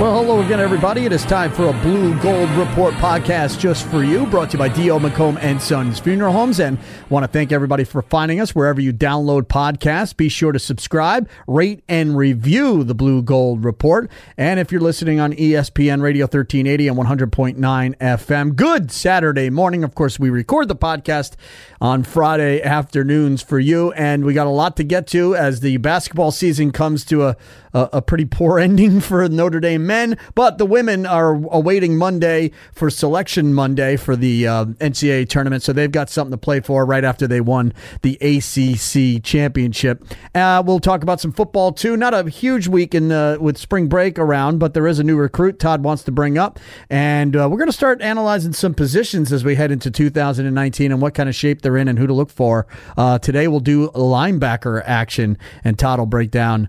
Well, hello again, everybody. It is time for a Blue Gold Report podcast just for you, brought to you by D.O. McComb and Sons Funeral Homes. And want to thank everybody for finding us wherever you download podcasts. Be sure to subscribe, rate, and review the Blue Gold Report. And if you're listening on ESPN Radio 1380 and 100.9 FM, good Saturday morning. Of course, we record the podcast on Friday afternoons for you, and we got a lot to get to as the basketball season comes to a a, a pretty poor ending for Notre Dame men, but the women are awaiting Monday for Selection Monday for the uh, NCAA tournament, so they've got something to play for right after they won the ACC championship. Uh, we'll talk about some football too. Not a huge week in uh, with spring break around, but there is a new recruit Todd wants to bring up, and uh, we're going to start analyzing some positions as we head into 2019 and what kind of shape they're in and who to look for. Uh, today we'll do linebacker action, and Todd will break down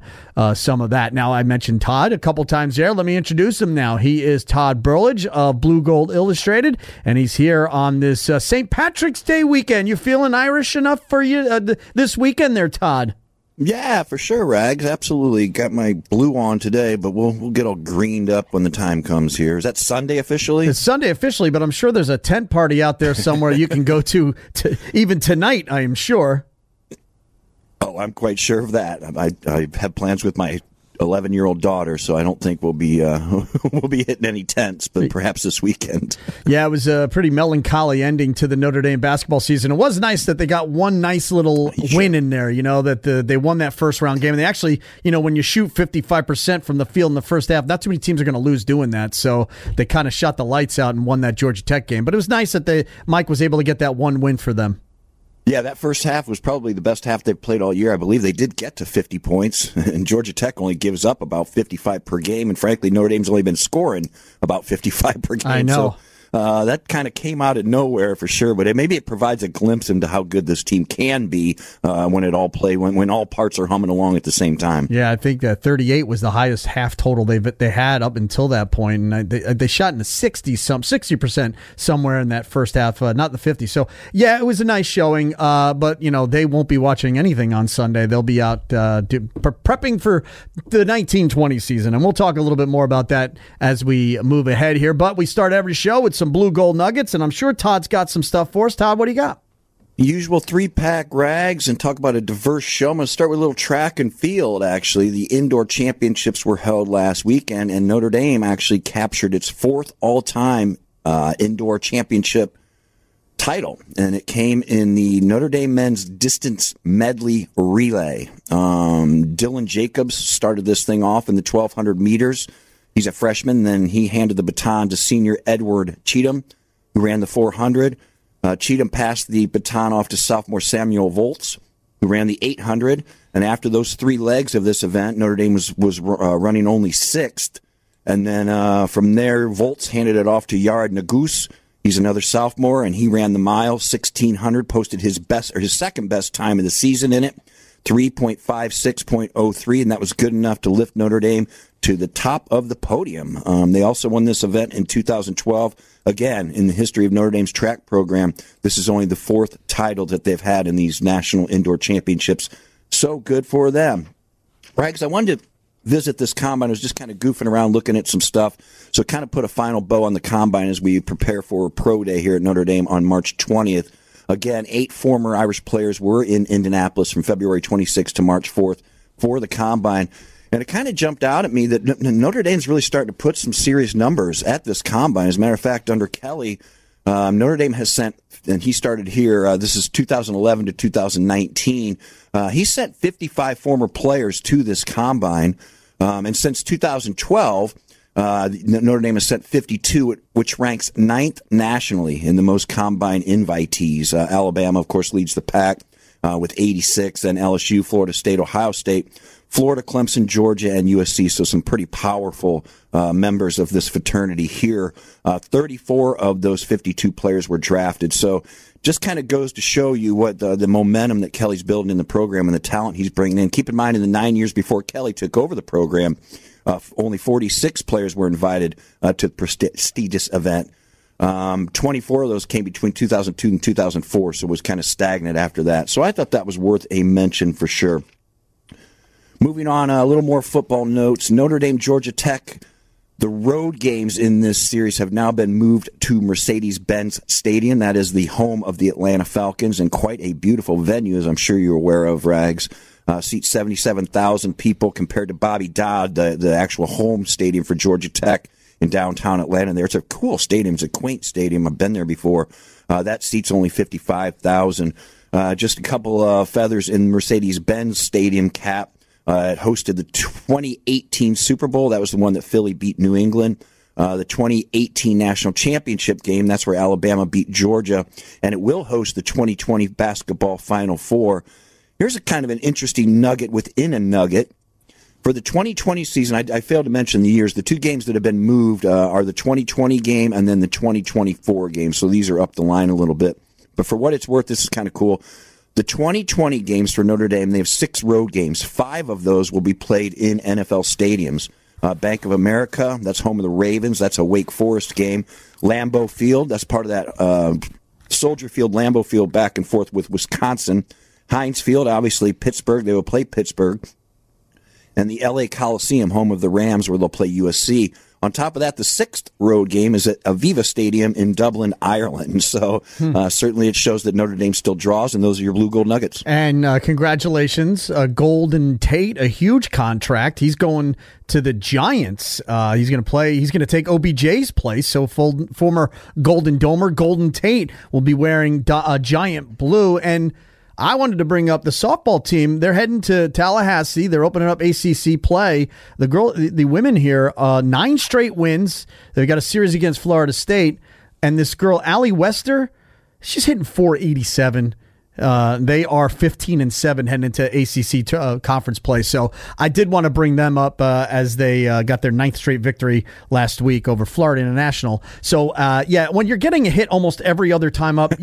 some of that. Now, I mentioned Todd a couple times there. Let me introduce him now. He is Todd Burlage of Blue Gold Illustrated, and he's here on this uh, St. Patrick's Day weekend. You feeling Irish enough for you uh, th- this weekend there, Todd? Yeah, for sure, Rags. Absolutely. Got my blue on today, but we'll we'll get all greened up when the time comes here. Is that Sunday officially? It's Sunday officially, but I'm sure there's a tent party out there somewhere you can go to, to even tonight, I am sure. Oh, I'm quite sure of that. I, I have plans with my 11 year old daughter, so I don't think we'll be uh, we'll be hitting any tents, but perhaps this weekend. Yeah, it was a pretty melancholy ending to the Notre Dame basketball season. It was nice that they got one nice little sure. win in there. You know that the, they won that first round game, and they actually, you know, when you shoot 55 percent from the field in the first half, not too many teams are going to lose doing that. So they kind of shot the lights out and won that Georgia Tech game. But it was nice that they Mike was able to get that one win for them. Yeah, that first half was probably the best half they've played all year. I believe they did get to 50 points, and Georgia Tech only gives up about 55 per game. And frankly, Notre Dame's only been scoring about 55 per game. I know. So uh, that kind of came out of nowhere for sure, but it, maybe it provides a glimpse into how good this team can be uh, when it all play when, when all parts are humming along at the same time. Yeah, I think that 38 was the highest half total they they had up until that point, and they, they shot in the 60 some 60 percent somewhere in that first half, uh, not the 50. So yeah, it was a nice showing, uh, but you know they won't be watching anything on Sunday. They'll be out uh, do, prepping for the 1920 season, and we'll talk a little bit more about that as we move ahead here. But we start every show with some blue gold nuggets, and I'm sure Todd's got some stuff for us. Todd, what do you got? Usual three pack rags and talk about a diverse show. I'm going to start with a little track and field, actually. The indoor championships were held last weekend, and Notre Dame actually captured its fourth all time uh, indoor championship title, and it came in the Notre Dame men's distance medley relay. Um, Dylan Jacobs started this thing off in the 1200 meters. He's a freshman. Then he handed the baton to senior Edward Cheatham, who ran the 400. Uh, Cheatham passed the baton off to sophomore Samuel Voelz, who ran the 800. And after those three legs of this event, Notre Dame was, was uh, running only sixth. And then uh, from there, Voelz handed it off to Yared Nuguse. He's another sophomore, and he ran the mile 1600, posted his best or his second best time of the season in it. 3.56.03, and that was good enough to lift Notre Dame to the top of the podium. Um, they also won this event in 2012. Again, in the history of Notre Dame's track program, this is only the fourth title that they've had in these national indoor championships. So good for them. Right, because I wanted to visit this combine. I was just kind of goofing around looking at some stuff. So kind of put a final bow on the combine as we prepare for Pro Day here at Notre Dame on March 20th. Again, eight former Irish players were in Indianapolis from February 26th to March 4th for the combine. And it kind of jumped out at me that Notre Dame's really starting to put some serious numbers at this combine. As a matter of fact, under Kelly, um, Notre Dame has sent, and he started here, uh, this is 2011 to 2019. Uh, he sent 55 former players to this combine. Um, and since 2012, uh, Notre Dame has sent 52, which ranks ninth nationally in the most combine invitees. Uh, Alabama, of course, leads the pack uh, with 86, then LSU, Florida State, Ohio State, Florida, Clemson, Georgia, and USC. So some pretty powerful uh, members of this fraternity here. Uh, 34 of those 52 players were drafted. So just kind of goes to show you what the, the momentum that Kelly's building in the program and the talent he's bringing in. Keep in mind, in the nine years before Kelly took over the program, Uh, only 46 players were invited uh, to the prestigious event. Um, 24 of those came between 2002 and 2004, so it was kind of stagnant after that. So I thought that was worth a mention for sure. Moving on, a little more football notes. Notre Dame, Georgia Tech. The road games in this series have now been moved to Mercedes Benz Stadium. That is the home of the Atlanta Falcons and quite a beautiful venue, as I'm sure you're aware of, Rags. Uh, seats 77,000 people compared to Bobby Dodd, the, the actual home stadium for Georgia Tech in downtown Atlanta. There, it's a cool stadium. It's a quaint stadium. I've been there before. Uh, that seats only 55,000. Uh, just a couple of feathers in Mercedes Benz Stadium cap. Uh, it hosted the 2018 Super Bowl. That was the one that Philly beat New England. Uh, the 2018 national championship game. That's where Alabama beat Georgia, and it will host the 2020 basketball Final Four. Here's a kind of an interesting nugget within a nugget. For the 2020 season, I, I failed to mention the years. The two games that have been moved uh, are the 2020 game and then the 2024 game. So these are up the line a little bit. But for what it's worth, this is kind of cool. The 2020 games for Notre Dame, they have six road games. Five of those will be played in NFL stadiums. Uh, Bank of America, that's home of the Ravens. That's a Wake Forest game. Lambeau Field, that's part of that uh, Soldier Field, Lambeau Field, back and forth with Wisconsin. Heinz Field, obviously Pittsburgh. They will play Pittsburgh and the LA Coliseum, home of the Rams, where they'll play USC. On top of that, the sixth road game is at Aviva Stadium in Dublin, Ireland. So hmm. uh, certainly it shows that Notre Dame still draws, and those are your blue gold nuggets. And uh, congratulations, uh, Golden Tate, a huge contract. He's going to the Giants. Uh, he's going to play. He's going to take OBJ's place. So full, former Golden Domer, Golden Tate, will be wearing a giant blue and. I wanted to bring up the softball team. They're heading to Tallahassee. They're opening up ACC play. The girl, the, the women here, uh, nine straight wins. They've got a series against Florida State, and this girl, Allie Wester, she's hitting 487. Uh, they are 15 and 7 heading into ACC t- uh, conference play. So I did want to bring them up uh, as they uh, got their ninth straight victory last week over Florida International. So, uh, yeah, when you're getting a hit almost every other time up,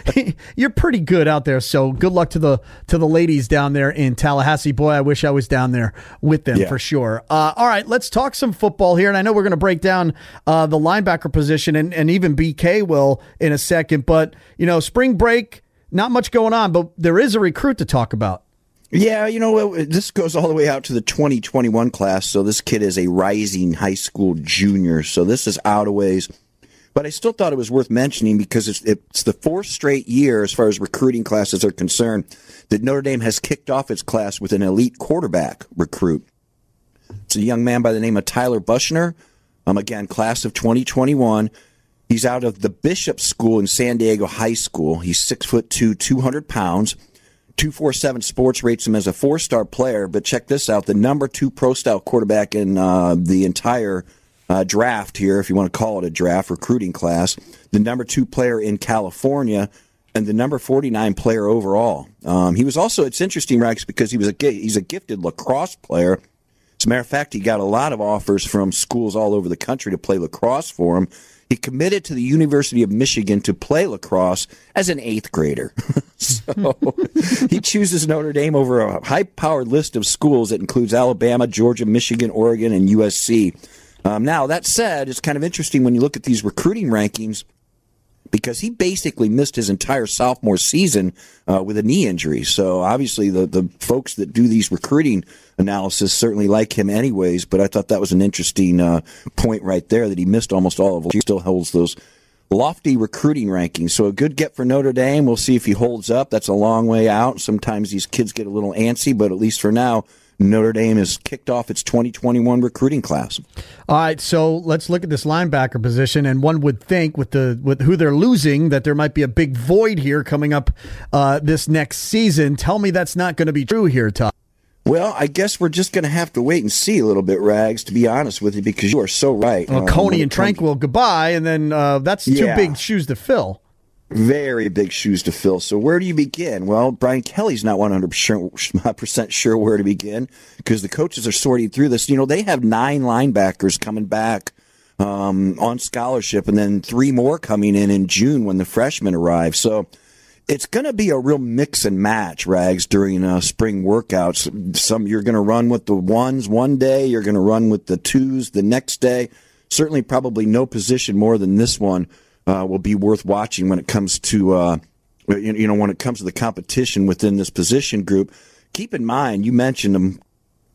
you're pretty good out there. So good luck to the to the ladies down there in Tallahassee. Boy, I wish I was down there with them yeah. for sure. Uh, all right, let's talk some football here. And I know we're going to break down the linebacker position and, and even BK will in a second. But, you know, spring break not much going on, but there is a recruit to talk about. Yeah, you know, this goes all the way out to the 2021 class. So this kid is a rising high school junior. So this is out of ways. But I still thought it was worth mentioning because it's, it's the fourth straight year, as far as recruiting classes are concerned, that Notre Dame has kicked off its class with an elite quarterback recruit. It's a young man by the name of Tyler Buchner. Um, again, class of 2021. He's out of the Bishop School in San Diego High School. He's six foot two, 200 pounds. 247 Sports rates him as a four star player, but check this out the number two pro style quarterback in uh, the entire uh, draft here, if you want to call it a draft recruiting class, the number two player in California, and the number 49 player overall. Um, he was also, it's interesting, Rex, because he was a, he's a gifted lacrosse player. As a matter of fact, he got a lot of offers from schools all over the country to play lacrosse for him. He committed to the University of Michigan to play lacrosse as an eighth grader. so he chooses Notre Dame over a high powered list of schools that includes Alabama, Georgia, Michigan, Oregon, and USC. Um, now, that said, it's kind of interesting when you look at these recruiting rankings because he basically missed his entire sophomore season uh, with a knee injury. So obviously, the the folks that do these recruiting analysis certainly like him, anyways. But I thought that was an interesting uh, point right there that he missed almost all of. He still holds those lofty recruiting rankings. So a good get for Notre Dame. We'll see if he holds up. That's a long way out. Sometimes these kids get a little antsy, but at least for now. Notre Dame has kicked off its 2021 recruiting class. All right, so let's look at this linebacker position, and one would think with the with who they're losing that there might be a big void here coming up uh, this next season. Tell me that's not going to be true here, Todd. Well, I guess we're just going to have to wait and see a little bit, Rags, to be honest with you, because you are so right. Well, Coney and Tranquill, goodbye, and then uh, that's yeah. two big shoes to fill. Very big shoes to fill. So where do you begin? Well, Brian Kelly's not 100% sure where to begin because the coaches are sorting through this. You know, they have nine linebackers coming back um, on scholarship and then three more coming in in June when the freshmen arrive. So it's going to be a real mix and match, Rags, during uh, spring workouts. Some you're going to run with the ones one day, you're going to run with the twos the next day. Certainly, probably no position more than this one uh, will be worth watching when it comes to uh, you know when it comes to the competition within this position group. Keep in mind, you mentioned them.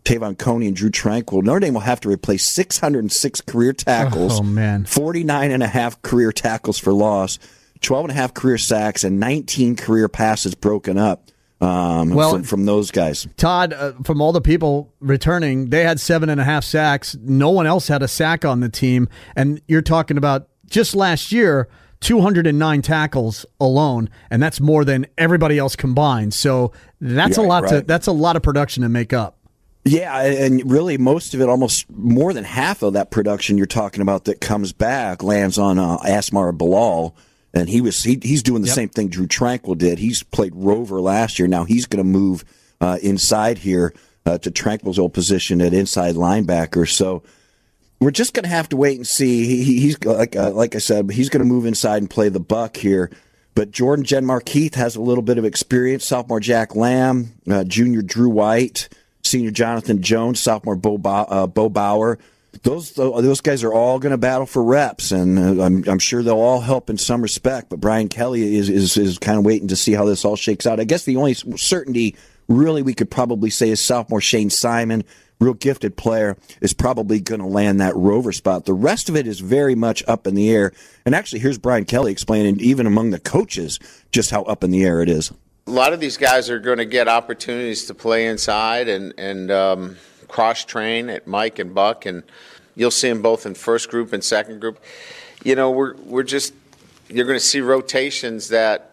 Te'von Coney and Drue Tranquill. Notre Dame will have to replace 606 career tackles, oh, man. 49 and a half career tackles for loss 12 and a half career sacks and 19 career passes broken up. Um, well, from, from, those guys. Todd, uh, from all the people returning, they had seven and a half sacks. No one else had a sack on the team. And you're talking about just last year, 209 tackles alone, and that's more than everybody else combined. So that's yeah, a lot right. to that's a lot of production to make up. Yeah, and really most of it, almost more than half of that production you're talking about that comes back lands on uh, Asmar Bilal and he was he, he's doing the yep. same thing Drue Tranquill did. He's played Rover last year. Now he's going to move uh, inside here uh, to Tranquill's old position at inside linebacker. So we're just going to have to wait and see. He, he's like uh, like I said, he's going to move inside and play the buck here. But Jordan Genmark has a little bit of experience. Sophomore Jack Lamb, uh, junior Drew White, senior Jonathan Jones, sophomore Bo, uh, Bo Bauer those those guys are all going to battle for reps, and uh, I'm, I'm sure they'll all help in some respect. But Brian Kelly is, is is kind of waiting to see how this all shakes out. I guess the only certainty, really, we could probably say is sophomore Shayne Simon, real gifted player, is probably going to land that rover spot. The rest of it is very much up in the air. And actually, here's Brian Kelly explaining, even among the coaches, just how up in the air it is. A lot of these guys are going to get opportunities to play inside and and. Um cross train at Mike and Buck, and you'll see them both in first group and second group. You know, we're we're just you're going to see rotations that.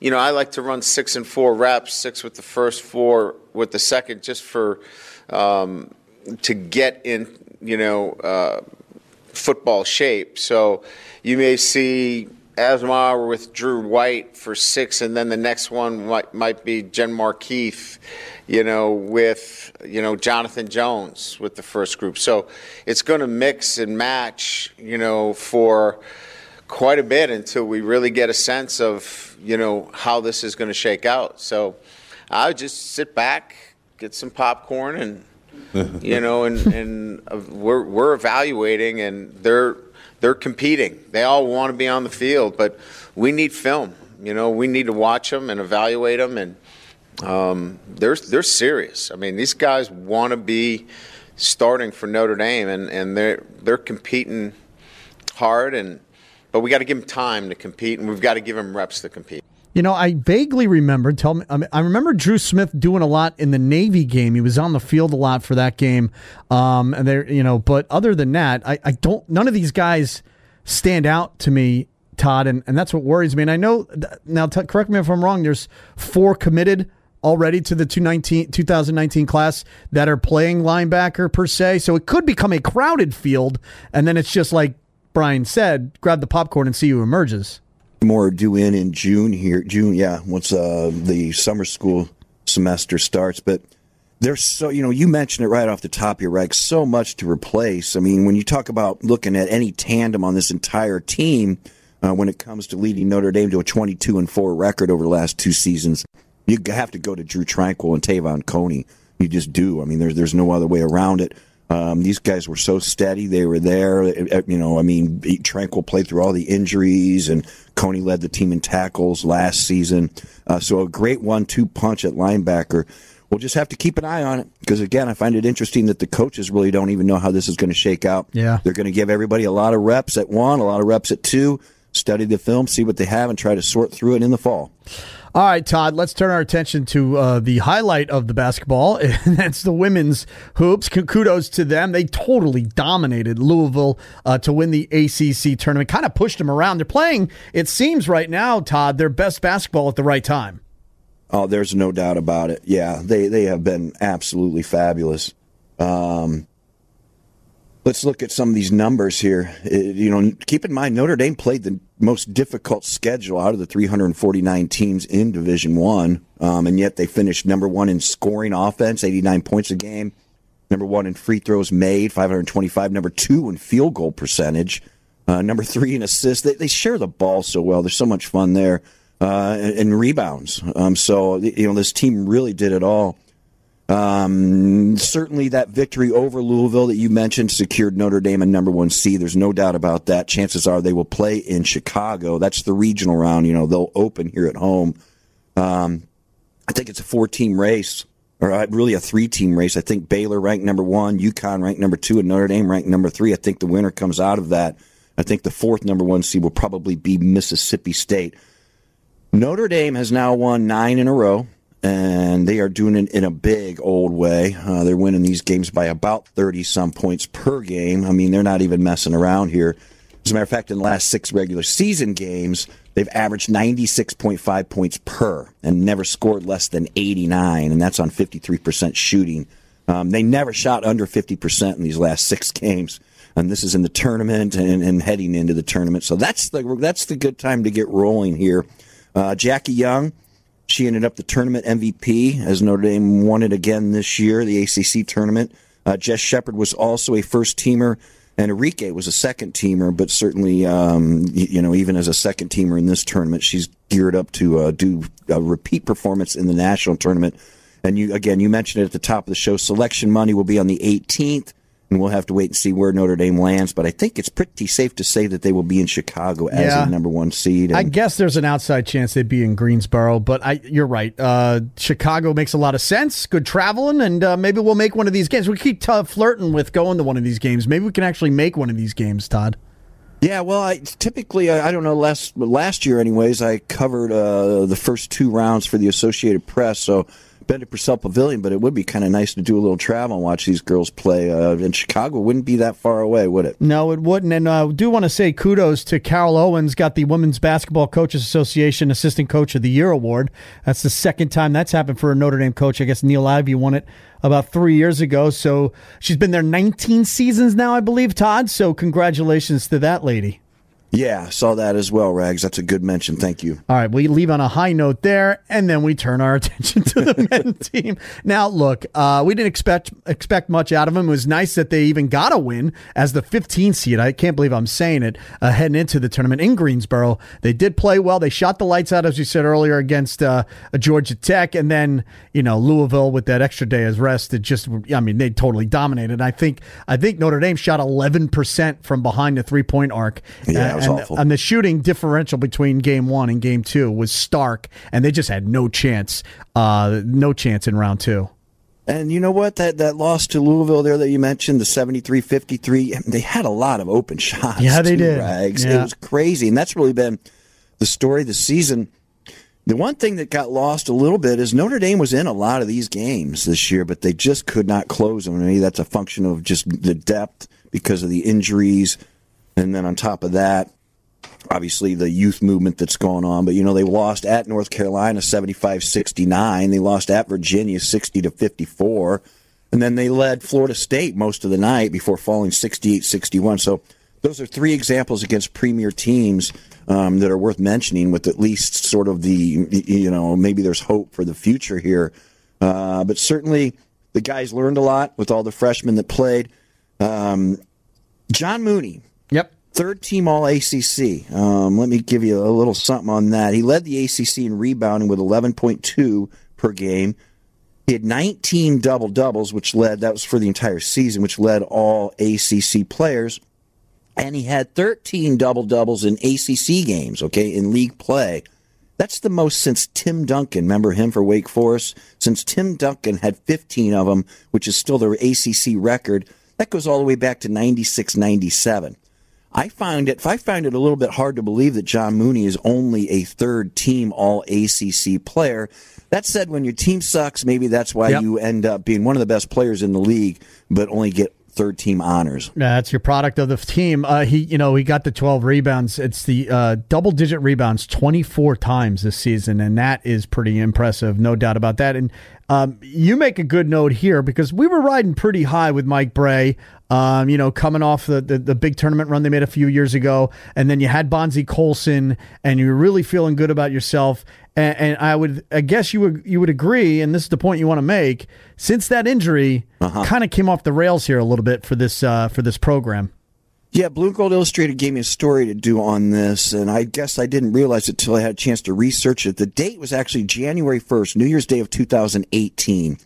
You know, I like to run six and four reps, six with the first, four with the second, just for um, to get in. You know, uh, football shape. So you may see Asmar with Drew White for six, and then the next one might, might be Genmark you know, with, you know, Jonathan Jones with the first group. So it's going to mix and match, you know, for quite a bit until we really get a sense of, you know, how this is going to shake out. So I would just sit back, get some popcorn and, you know, and, and uh, we're, we're evaluating and they're, they're competing. They all want to be on the field, but we need film. You know, we need to watch them and evaluate them and, um, they're they're serious. I mean, these guys want to be starting for Notre Dame, and, and they're they're competing hard, and but we got to give them time to compete, and we've got to give them reps to compete. You know, I vaguely remember. Tell me, I, remember Dru Smith doing a lot in the Navy game. He was on the field a lot for that game. Um, and there, you know, but other than that, I, I don't. None of these guys stand out to me, Todd, and, and that's what worries me. And I know now. T- correct me if I'm wrong. There's four committed already to the 2019 class that are playing linebacker per se. So it could become a crowded field. And then it's just like Brian said, grab the popcorn and see who emerges. More due in in June here. June, yeah, once uh, the summer school semester starts. But there's so, you know, you mentioned it right off the top here, right? So much to replace. I mean, when you talk about looking at any tandem on this entire team, uh, when it comes to leading Notre Dame to a 22 and 4 record over the last two seasons, you have to go to Drue Tranquill and Te'von Coney. You just do. I mean, there's there's no other way around it. Um, these guys were so steady; they were there. Uh, you know, I mean, Tranquill played through all the injuries, and Coney led the team in tackles last season. Uh, so a great one-two punch at linebacker. We'll just have to keep an eye on it because, again, I find it interesting that the coaches really don't even know how this is going to shake out. Yeah, they're going to give everybody a lot of reps at one, a lot of reps at two, study the film, see what they have, and try to sort through it in the fall. All right, Todd, let's turn our attention to uh, the highlight of the basketball, and that's the women's hoops. Kudos to them. They totally dominated Louisville uh, to win the ACC tournament, kind of pushed them around. They're playing, it seems right now, Todd, their best basketball at the right time. Oh, there's no doubt about it. Yeah, they, they have been absolutely fabulous. Um, Let's look at some of these numbers here. Uh, you know, keep in mind Notre Dame played the most difficult schedule out of the 349 teams in Division One, um, and yet they finished number one in scoring offense, 89 points a game. Number one in free throws made, 525. Number two in field goal percentage. Uh, number three in assists. They, they, share the ball so well. There's so much fun there. uh, and, and rebounds. Um, so you know this team really did it all. Um, certainly, that victory over Louisville that you mentioned secured Notre Dame a number one seed. There's no doubt about that. Chances are they will play in Chicago. That's the regional round. You know, they'll open here at home. Um, I think it's a four team race, or uh, really a three team race. I think Baylor ranked number one, UConn ranked number two, and Notre Dame ranked number three. I think the winner comes out of that. I think the fourth number one seed will probably be Mississippi State. Notre Dame has now won nine in a row and they are doing it in a big old way. Uh, they're winning these games by about 30 some points per game. I mean, they're not even messing around here. As a matter of fact, in the last six regular season games, they've averaged 96.5 points per and never scored less than 89, and that's on 53% shooting. Um, they never shot under 50% in these last six games. And this is in the tournament and, and heading into the tournament. So that's the, that's the good time to get rolling here. Uh, Jackie Young, she ended up the tournament MVP as Notre Dame won it again this year, the ACC tournament. Uh, Jess Shepard was also a first teamer, and Arike was a second teamer, but certainly, um, you know, even as a second teamer in this tournament, she's geared up to uh, do a repeat performance in the national tournament. And you, again, you mentioned it at the top of the show. Selection money will be on the 18th and we'll have to wait and see where Notre Dame lands. But I think it's pretty safe to say that they will be in Chicago as yeah. a number one seed. I guess there's an outside chance they'd be in Greensboro, but I, you're right. Uh, Chicago makes a lot of sense. Good traveling, and uh, maybe we'll make one of these games. We keep t- flirting with going to one of these games. Maybe we can actually make one of these games, Todd. Yeah, well, I typically I, I don't know last last year, anyways. I covered uh, the first two rounds for the Associated Press, so been to Purcell Pavilion, but it would be kind of nice to do a little travel and watch these girls play. Uh, in Chicago wouldn't be that far away, would it? No, it wouldn't. And I uh, do want to say kudos to Carol Owens, got the Women's Basketball Coaches Association Assistant Coach of the Year award. That's the second time that's happened for a Notre Dame coach. I guess Niele Ivey won it about three years ago. So she's been there 19 seasons now, I believe, Todd. So congratulations to that lady. Yeah, saw that as well, Rags. That's a good mention. Thank you. All right, we leave on a high note there, and then we turn our attention to the men team. Now, look, uh, we didn't expect expect much out of them. It was nice that they even got a win as the 15th seed. I can't believe I'm saying it. Uh, heading into the tournament in Greensboro, they did play well. They shot the lights out, as you said earlier, against uh, Georgia Tech, and then you know Louisville with that extra day as rest. It just, I mean, they totally dominated. I think I think Notre Dame shot 11 percent from behind the three point arc. Yeah, and, awful. And the shooting differential between game one and game two was stark, and they just had no chance, uh, no chance in round two. And you know what? That that loss to Louisville there that you mentioned, the 73-53, they had a lot of open shots. Yeah, they did. Rags. Yeah. It was crazy. And that's really been the story of the season. The one thing that got lost a little bit is Notre Dame was in a lot of these games this year, but they just could not close them. Maybe that's a function of just the depth because of the injuries. And then on top of that, obviously the youth movement that's going on. But you know, they lost at North Carolina 75-69. They lost at Virginia 60 to 54. And then they led Florida State most of the night before falling 68-61. So those are three examples against premier teams um, that are worth mentioning with at least sort of the, you know, maybe there's hope for the future here. Uh, but certainly the guys learned a lot with all the freshmen that played. Um, John Mooney. Yep third team All ACC. Um, let me give you a little something on that. He led the ACC in rebounding with 11.2 per game. He had 19 double doubles, which led, that was for the entire season, which led all ACC players. And he had 13 double doubles in ACC games, okay, in league play. That's the most since Tim Duncan. Remember him for Wake Forest? Since Tim Duncan had 15 of them, which is still their ACC record, that goes all the way back to 96 97. I find it I find it a little bit hard to believe that John Mooney is only a third team all ACC player. That said, when your team sucks, maybe that's why Yep. you end up being one of the best players in the league, but only get third team honors. Yeah, that's your product of the team. Uh, he, you know, he got the 12 rebounds. It's the uh, double digit rebounds 24 times this season, and that is pretty impressive, no doubt about that. And um, you make a good note here because we were riding pretty high with Mike Brey. Um, you know, coming off the, the the big tournament run they made a few years ago, and then you had Bonzie Colson, and you're really feeling good about yourself. And, and I would, I guess you would you would agree, and this is the point you want to make. Since that injury, kind of came off the rails here a little bit for this uh, for this program. Yeah, Blue Gold Illustrated gave me a story to do on this, and I guess I didn't realize it until I had a chance to research it. The date was actually January 1st, New Year's Day of 2018.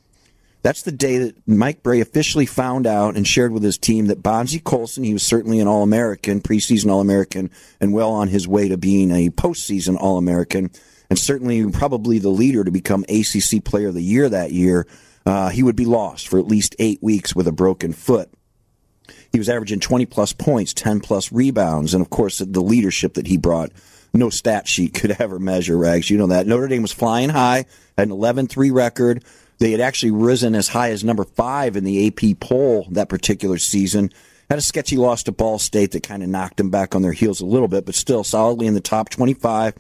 That's the day that Mike Brey officially found out and shared with his team that Bonzie Colson, he was certainly an All American, preseason All American, and well on his way to being a postseason All American, and certainly probably the leader to become ACC Player of the Year that year. Uh, he would be lost for at least eight weeks with a broken foot. He was averaging 20 plus points, 10 plus rebounds, and of course the leadership that he brought. No stat sheet could ever measure, Rags. You know that. Notre Dame was flying high, had an 11 3 record. They had actually risen as high as number five in the AP poll that particular season. Had a sketchy loss to Ball State that kind of knocked them back on their heels a little bit, but still solidly in the top 25,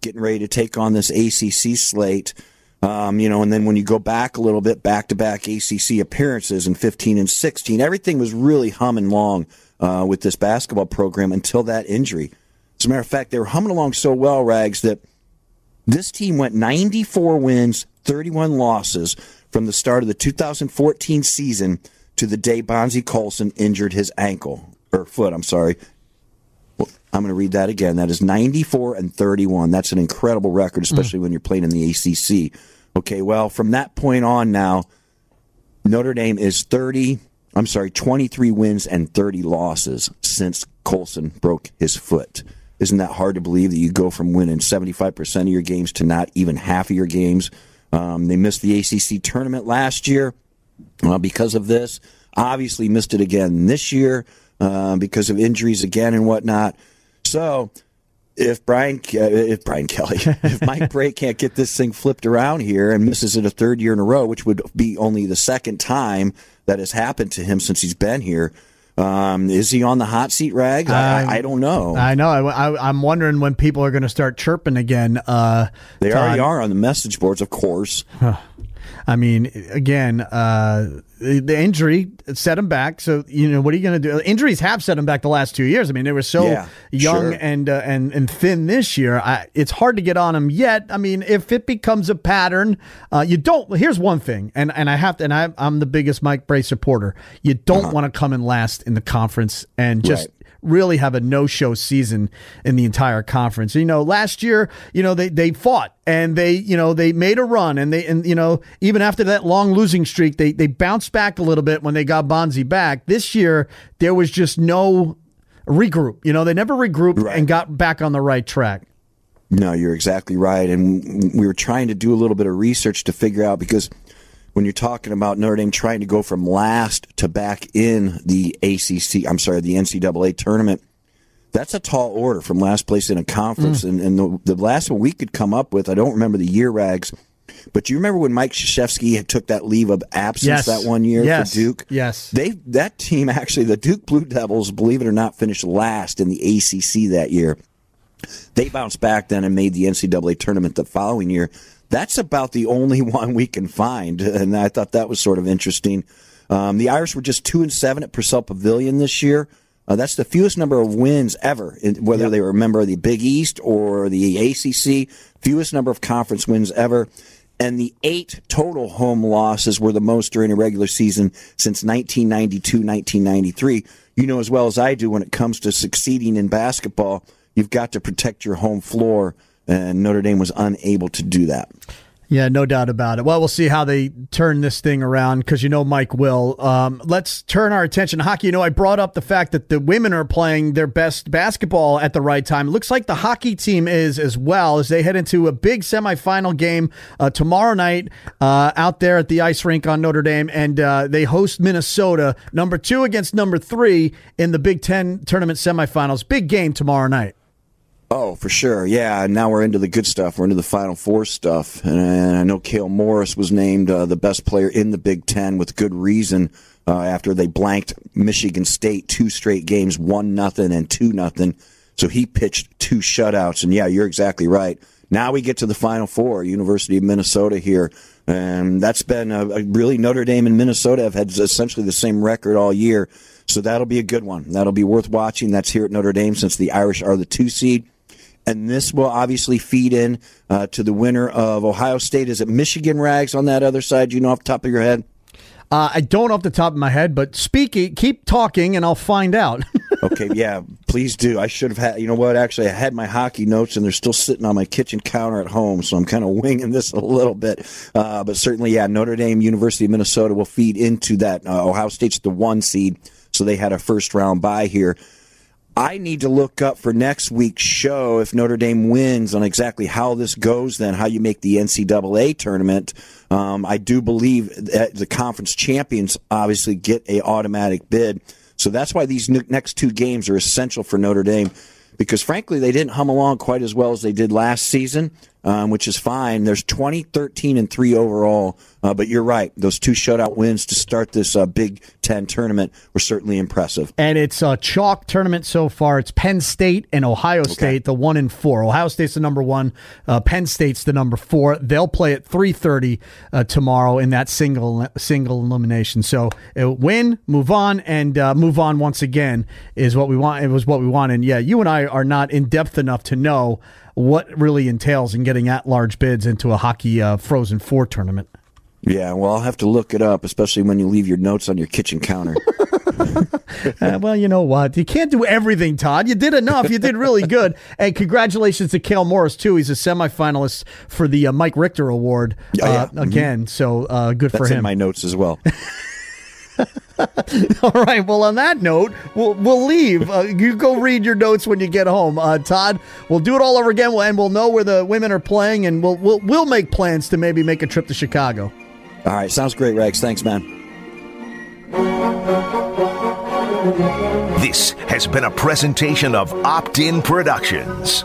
getting ready to take on this ACC slate. Um, you know, and then when you go back a little bit, back to back ACC appearances in 15 and 16, everything was really humming along uh, with this basketball program until that injury. As a matter of fact, they were humming along so well, Rags, that this team went 94 wins, 31 losses from the start of the 2014 season to the day Bonzie Colson injured his ankle or foot. I'm sorry. Well, I'm going to read that again. That is 94 and 31. That's an incredible record, especially mm. when you're playing in the ACC. Okay, well, from that point on now, Notre Dame is 30, I'm sorry, 23 wins and 30 losses since Colson broke his foot. Isn't that hard to believe that you go from winning 75% of your games to not even half of your games? Um, they missed the ACC tournament last year uh, because of this. Obviously, missed it again this year uh, because of injuries again and whatnot. So, if Brian, uh, if Brian Kelly, if Mike Brey can't get this thing flipped around here and misses it a third year in a row, which would be only the second time that has happened to him since he's been here, um, is he on the hot seat, Rag? I, I, I don't know. I know. I, am wondering when people are going to start chirping again. Uh, they Todd. already are on the message boards, of course. I mean, again, uh, the injury set him back. So you know, what are you going to do? Injuries have set him back the last two years. I mean, they were so yeah, young sure. and uh, and and thin this year. I, it's hard to get on him yet. I mean, if it becomes a pattern, uh, you don't. Here's one thing, and and I have to, and I, am the biggest Mike Brey supporter. You don't uh-huh. want to come in last in the conference and just. Right really have a no-show season in the entire conference. You know, last year, you know, they they fought and they, you know, they made a run and they and you know, even after that long losing streak, they they bounced back a little bit when they got Bonzie back. This year, there was just no regroup. You know, they never regrouped right. and got back on the right track. No, you're exactly right. And we were trying to do a little bit of research to figure out because when you're talking about Notre Dame trying to go from last to back in the ACC, I'm sorry, the NCAA tournament, that's a tall order from last place in a conference. Mm. And, and the, the, last one we could come up with, I don't remember the year rags, but you remember when Mike Krzyzewski took that leave of absence yes. that one year yes. for Duke? Yes. They that team actually, the Duke Blue Devils, believe it or not, finished last in the ACC that year. They bounced back then and made the NCAA tournament the following year. That's about the only one we can find, and I thought that was sort of interesting. Um, the Irish were just two and seven at Purcell Pavilion this year. Uh, that's the fewest number of wins ever, whether yep. they were a member of the Big East or the ACC. Fewest number of conference wins ever. And the eight total home losses were the most during a regular season since 1992, 1993. You know as well as I do when it comes to succeeding in basketball, you've got to protect your home floor and Notre Dame was unable to do that. Yeah, no doubt about it. Well, we'll see how they turn this thing around because you know Mike will. Um, let's turn our attention to hockey. You know, I brought up the fact that the women are playing their best basketball at the right time. It looks like the hockey team is as well as they head into a big semifinal game uh, tomorrow night uh, out there at the ice rink on Notre Dame, and uh, they host Minnesota, number two against number three in the Big Ten tournament semifinals. Big game tomorrow night. Oh, for sure. Yeah. Now we're into the good stuff. We're into the Final Four stuff. And I know Cale Morris was named uh, the best player in the Big Ten with good reason uh, after they blanked Michigan State two straight games, one nothing and two nothing. So he pitched two shutouts. And yeah, you're exactly right. Now we get to the Final Four, University of Minnesota here. And that's been a, a really Notre Dame and Minnesota have had essentially the same record all year. So that'll be a good one. That'll be worth watching. That's here at Notre Dame since the Irish are the two seed and this will obviously feed in uh, to the winner of Ohio State. Is it Michigan Rags on that other side? You know off the top of your head? Uh, I don't off the top of my head, but speaking, keep talking, and I'll find out. okay, yeah, please do. I should have had. You know what? Actually, I had my hockey notes, and they're still sitting on my kitchen counter at home, so I'm kind of winging this a little bit. Uh, but certainly, yeah, Notre Dame, University of Minnesota will feed into that. Uh, Ohio State's the one seed, so they had a first round bye here. I need to look up for next week's show if Notre Dame wins on exactly how this goes, then how you make the NCAA tournament. Um, I do believe that the conference champions obviously get a automatic bid. So that's why these next two games are essential for Notre Dame because frankly they didn't hum along quite as well as they did last season um, which is fine. There's 20, 13, and 3 overall. Uh, but you're right. Those two shutout wins to start this uh, Big Ten tournament were certainly impressive. And it's a chalk tournament so far. It's Penn State and Ohio State, okay. the one and four. Ohio State's the number one. Uh, Penn State's the number four. They'll play at 3:30 uh, tomorrow in that single single elimination. So uh, win, move on, and uh, move on once again is what we want. It was what we want. And yeah, you and I are not in depth enough to know what really entails in getting at large bids into a hockey uh, Frozen Four tournament. Yeah, well, I'll have to look it up, especially when you leave your notes on your kitchen counter. uh, well, you know what? You can't do everything, Todd. You did enough. You did really good. And congratulations to Cale Morris, too. He's a semifinalist for the uh, Mike Richter Award uh, oh, yeah. mm-hmm. again. So uh, good That's for him. in my notes as well. All right. Well, on that note, we'll we'll leave. Uh, you go read your notes when you get home, uh, Todd. We'll do it all over again, and we'll know where the women are playing, and we'll we'll we'll make plans to maybe make a trip to Chicago. All right. Sounds great, Rex. Thanks, man. This has been a presentation of Opt In Productions.